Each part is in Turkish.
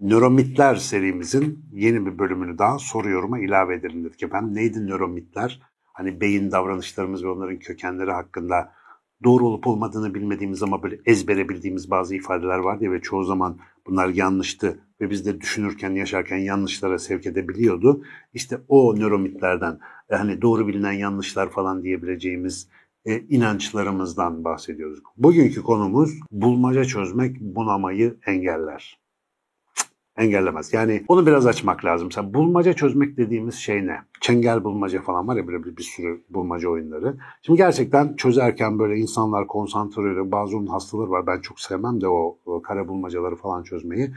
Nöromitler serimizin yeni bir bölümünü daha soruyoruma ilave edelim dedik efendim. Neydi nöromitler? Hani beyin davranışlarımız ve onların kökenleri hakkında doğru olup olmadığını bilmediğimiz ama böyle ezbere bildiğimiz bazı ifadeler vardı ya ve çoğu zaman bunlar yanlıştı ve biz de düşünürken, yaşarken yanlışlara sevk edebiliyordu. İşte o nöromitlerden, e, hani doğru bilinen yanlışlar falan diyebileceğimiz e, inançlarımızdan bahsediyoruz. Bugünkü konumuz bulmaca çözmek bunamayı engeller engellemez. Yani onu biraz açmak lazım. Mesela bulmaca çözmek dediğimiz şey ne? Çengel bulmaca falan var ya böyle bir, bir sürü bulmaca oyunları. Şimdi gerçekten çözerken böyle insanlar konsantre oluyor. Bazı onun hastaları var. Ben çok sevmem de o, o kare bulmacaları falan çözmeyi.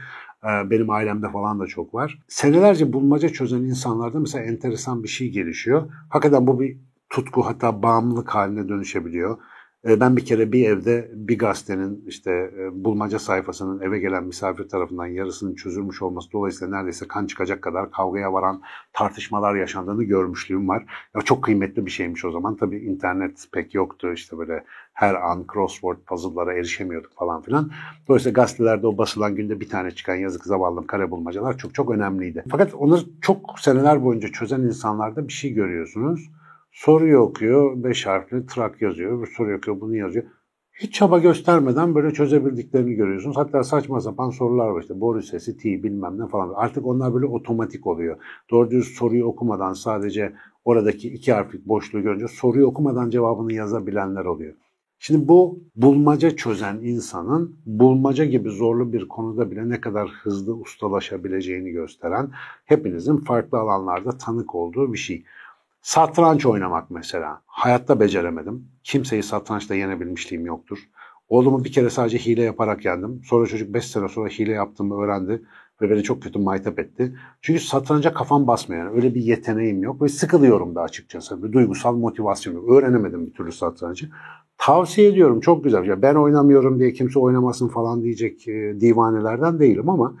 Ee, benim ailemde falan da çok var. Senelerce bulmaca çözen insanlarda mesela enteresan bir şey gelişiyor. Hakikaten bu bir tutku hatta bağımlılık haline dönüşebiliyor. E, ben bir kere bir evde bir gazetenin işte e, bulmaca sayfasının eve gelen misafir tarafından yarısının çözülmüş olması dolayısıyla neredeyse kan çıkacak kadar kavgaya varan tartışmalar yaşandığını görmüşlüğüm var. Ya çok kıymetli bir şeymiş o zaman. Tabii internet pek yoktu işte böyle her an crossword puzzle'lara erişemiyorduk falan filan. Dolayısıyla gazetelerde o basılan günde bir tane çıkan yazık zavallım kare bulmacalar çok çok önemliydi. Fakat onları çok seneler boyunca çözen insanlarda bir şey görüyorsunuz Soruyu okuyor, beş harfli trak yazıyor, bir soru okuyor, bunu yazıyor. Hiç çaba göstermeden böyle çözebildiklerini görüyorsunuz. Hatta saçma sapan sorular var işte boru sesi, t bilmem ne falan. Artık onlar böyle otomatik oluyor. Doğru düz soruyu okumadan sadece oradaki iki harflik boşluğu görünce soruyu okumadan cevabını yazabilenler oluyor. Şimdi bu bulmaca çözen insanın bulmaca gibi zorlu bir konuda bile ne kadar hızlı ustalaşabileceğini gösteren hepinizin farklı alanlarda tanık olduğu bir şey. Satranç oynamak mesela. Hayatta beceremedim. Kimseyi satrançta yenebilmişliğim yoktur. Oğlumu bir kere sadece hile yaparak yendim. Sonra çocuk 5 sene sonra hile yaptığımı öğrendi ve beni çok kötü maytap etti. Çünkü satranca kafam basmıyor. Yani öyle bir yeteneğim yok ve sıkılıyorum da açıkçası. Bir duygusal motivasyon yok. Öğrenemedim bir türlü satrancı. Tavsiye ediyorum çok güzel. Yani ben oynamıyorum diye kimse oynamasın falan diyecek e, divanelerden değilim ama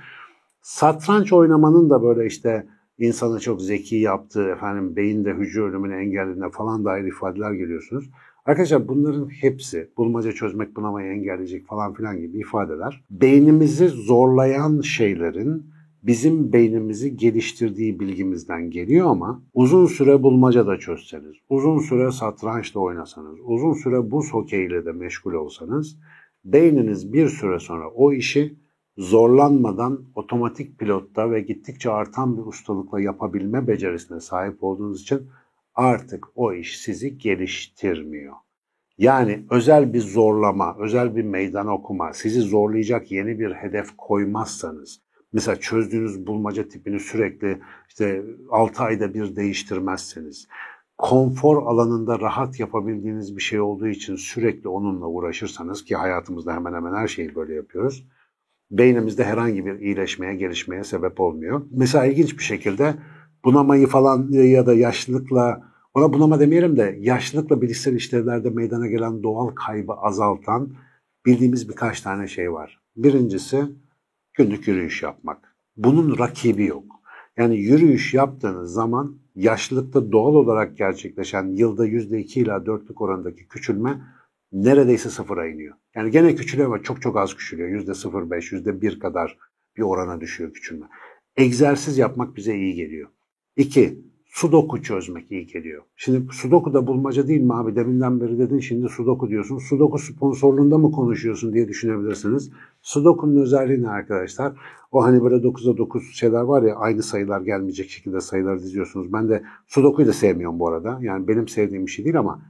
satranç oynamanın da böyle işte insanı çok zeki yaptığı, efendim beyinde hücre ölümünü engellediğine falan dair ifadeler geliyorsunuz. Arkadaşlar bunların hepsi bulmaca çözmek bunamayı engelleyecek falan filan gibi ifadeler. Beynimizi zorlayan şeylerin bizim beynimizi geliştirdiği bilgimizden geliyor ama uzun süre bulmaca da çözseniz, uzun süre satrançla oynasanız, uzun süre buz hokeyiyle de meşgul olsanız beyniniz bir süre sonra o işi zorlanmadan otomatik pilotta ve gittikçe artan bir ustalıkla yapabilme becerisine sahip olduğunuz için artık o iş sizi geliştirmiyor. Yani özel bir zorlama, özel bir meydan okuma, sizi zorlayacak yeni bir hedef koymazsanız, mesela çözdüğünüz bulmaca tipini sürekli işte 6 ayda bir değiştirmezseniz, konfor alanında rahat yapabildiğiniz bir şey olduğu için sürekli onunla uğraşırsanız ki hayatımızda hemen hemen her şeyi böyle yapıyoruz beynimizde herhangi bir iyileşmeye, gelişmeye sebep olmuyor. Mesela ilginç bir şekilde bunamayı falan ya da yaşlılıkla, ona bunama demeyelim de yaşlılıkla bilişsel işlevlerde meydana gelen doğal kaybı azaltan bildiğimiz birkaç tane şey var. Birincisi günlük yürüyüş yapmak. Bunun rakibi yok. Yani yürüyüş yaptığınız zaman yaşlılıkta doğal olarak gerçekleşen yılda %2 ila 4'lük orandaki küçülme neredeyse sıfıra iniyor. Yani gene küçülüyor ama çok çok az küçülüyor. Yüzde 0,5, yüzde 1 kadar bir orana düşüyor küçülme. Egzersiz yapmak bize iyi geliyor. İki, sudoku çözmek iyi geliyor. Şimdi sudoku da bulmaca değil mi abi? Deminden beri dedin şimdi sudoku diyorsun. Sudoku sponsorluğunda mı konuşuyorsun diye düşünebilirsiniz. Sudoku'nun özelliği ne arkadaşlar? O hani böyle 9'a 9 şeyler var ya aynı sayılar gelmeyecek şekilde sayılar diziyorsunuz. Ben de sudoku'yu da sevmiyorum bu arada. Yani benim sevdiğim bir şey değil ama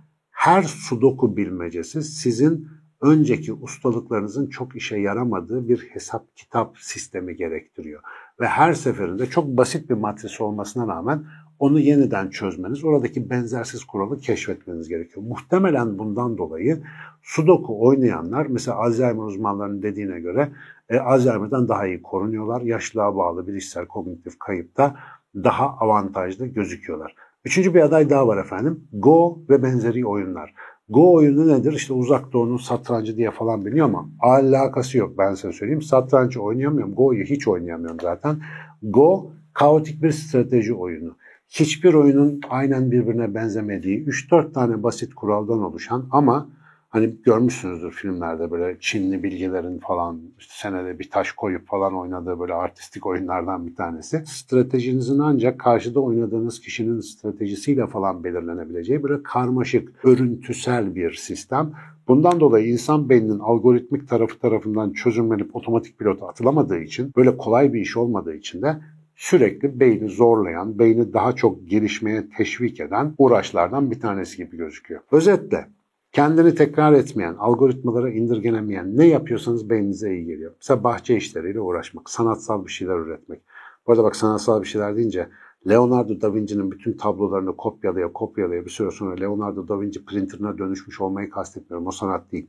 her sudoku bilmecesi sizin önceki ustalıklarınızın çok işe yaramadığı bir hesap kitap sistemi gerektiriyor. Ve her seferinde çok basit bir matris olmasına rağmen onu yeniden çözmeniz, oradaki benzersiz kuralı keşfetmeniz gerekiyor. Muhtemelen bundan dolayı Sudoku oynayanlar, mesela Alzheimer uzmanlarının dediğine göre e, Alzheimer'dan daha iyi korunuyorlar. Yaşlılığa bağlı bilişsel kognitif kayıpta daha avantajlı gözüküyorlar. Üçüncü bir aday daha var efendim. Go ve benzeri oyunlar. Go oyunu nedir? İşte uzak doğunun satrancı diye falan biliyor ama alakası yok ben size söyleyeyim. Satrancı oynayamıyorum. Go'yu hiç oynayamıyorum zaten. Go kaotik bir strateji oyunu. Hiçbir oyunun aynen birbirine benzemediği 3-4 tane basit kuraldan oluşan ama Hani görmüşsünüzdür filmlerde böyle Çinli bilgilerin falan işte senede bir taş koyup falan oynadığı böyle artistik oyunlardan bir tanesi. Stratejinizin ancak karşıda oynadığınız kişinin stratejisiyle falan belirlenebileceği böyle karmaşık, örüntüsel bir sistem. Bundan dolayı insan beyninin algoritmik tarafı tarafından çözümlenip otomatik pilota atılamadığı için, böyle kolay bir iş olmadığı için de sürekli beyni zorlayan, beyni daha çok gelişmeye teşvik eden uğraşlardan bir tanesi gibi gözüküyor. Özetle Kendini tekrar etmeyen, algoritmalara indirgenemeyen ne yapıyorsanız beyninize iyi geliyor. Mesela bahçe işleriyle uğraşmak, sanatsal bir şeyler üretmek. Bu arada bak sanatsal bir şeyler deyince Leonardo da Vinci'nin bütün tablolarını kopyalaya kopyalaya bir süre sonra Leonardo da Vinci printerına dönüşmüş olmayı kastetmiyorum. O sanat değil.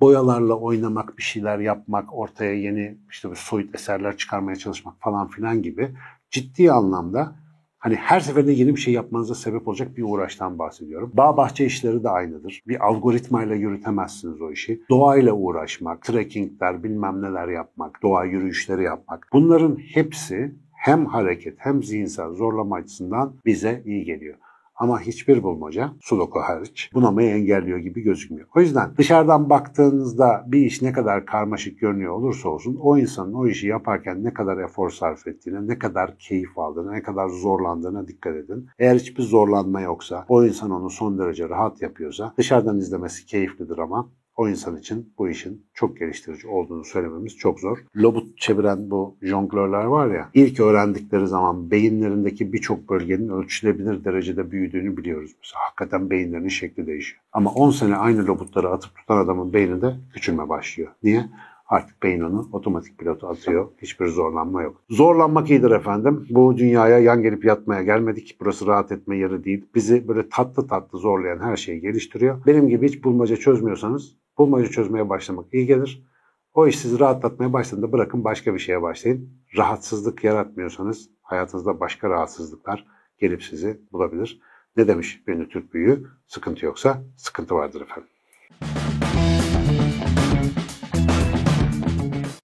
Boyalarla oynamak, bir şeyler yapmak, ortaya yeni işte bir soyut eserler çıkarmaya çalışmak falan filan gibi ciddi anlamda Hani her seferinde yeni bir şey yapmanıza sebep olacak bir uğraştan bahsediyorum. Bağ bahçe işleri de aynıdır. Bir algoritmayla yürütemezsiniz o işi. Doğayla uğraşmak, trekkingler, bilmem neler yapmak, doğa yürüyüşleri yapmak. Bunların hepsi hem hareket hem zihinsel zorlama açısından bize iyi geliyor. Ama hiçbir bulmaca Sudoku hariç bunamayı engelliyor gibi gözükmüyor. O yüzden dışarıdan baktığınızda bir iş ne kadar karmaşık görünüyor olursa olsun o insanın o işi yaparken ne kadar efor sarf ettiğine, ne kadar keyif aldığına, ne kadar zorlandığına dikkat edin. Eğer hiçbir zorlanma yoksa, o insan onu son derece rahat yapıyorsa dışarıdan izlemesi keyiflidir ama o insan için bu işin çok geliştirici olduğunu söylememiz çok zor. Lobut çeviren bu jonglörler var ya, ilk öğrendikleri zaman beyinlerindeki birçok bölgenin ölçülebilir derecede büyüdüğünü biliyoruz. Mesela hakikaten beyinlerinin şekli değişiyor. Ama 10 sene aynı lobutları atıp tutan adamın beyninde küçülme başlıyor. Niye? Artık beyin onu otomatik pilotu atıyor. Hiçbir zorlanma yok. Zorlanmak iyidir efendim. Bu dünyaya yan gelip yatmaya gelmedik. Burası rahat etme yeri değil. Bizi böyle tatlı tatlı zorlayan her şeyi geliştiriyor. Benim gibi hiç bulmaca çözmüyorsanız bulmaca çözmeye başlamak iyi gelir. O iş sizi rahatlatmaya başladığında bırakın başka bir şeye başlayın. Rahatsızlık yaratmıyorsanız hayatınızda başka rahatsızlıklar gelip sizi bulabilir. Ne demiş bir Türk büyüğü? Sıkıntı yoksa sıkıntı vardır efendim.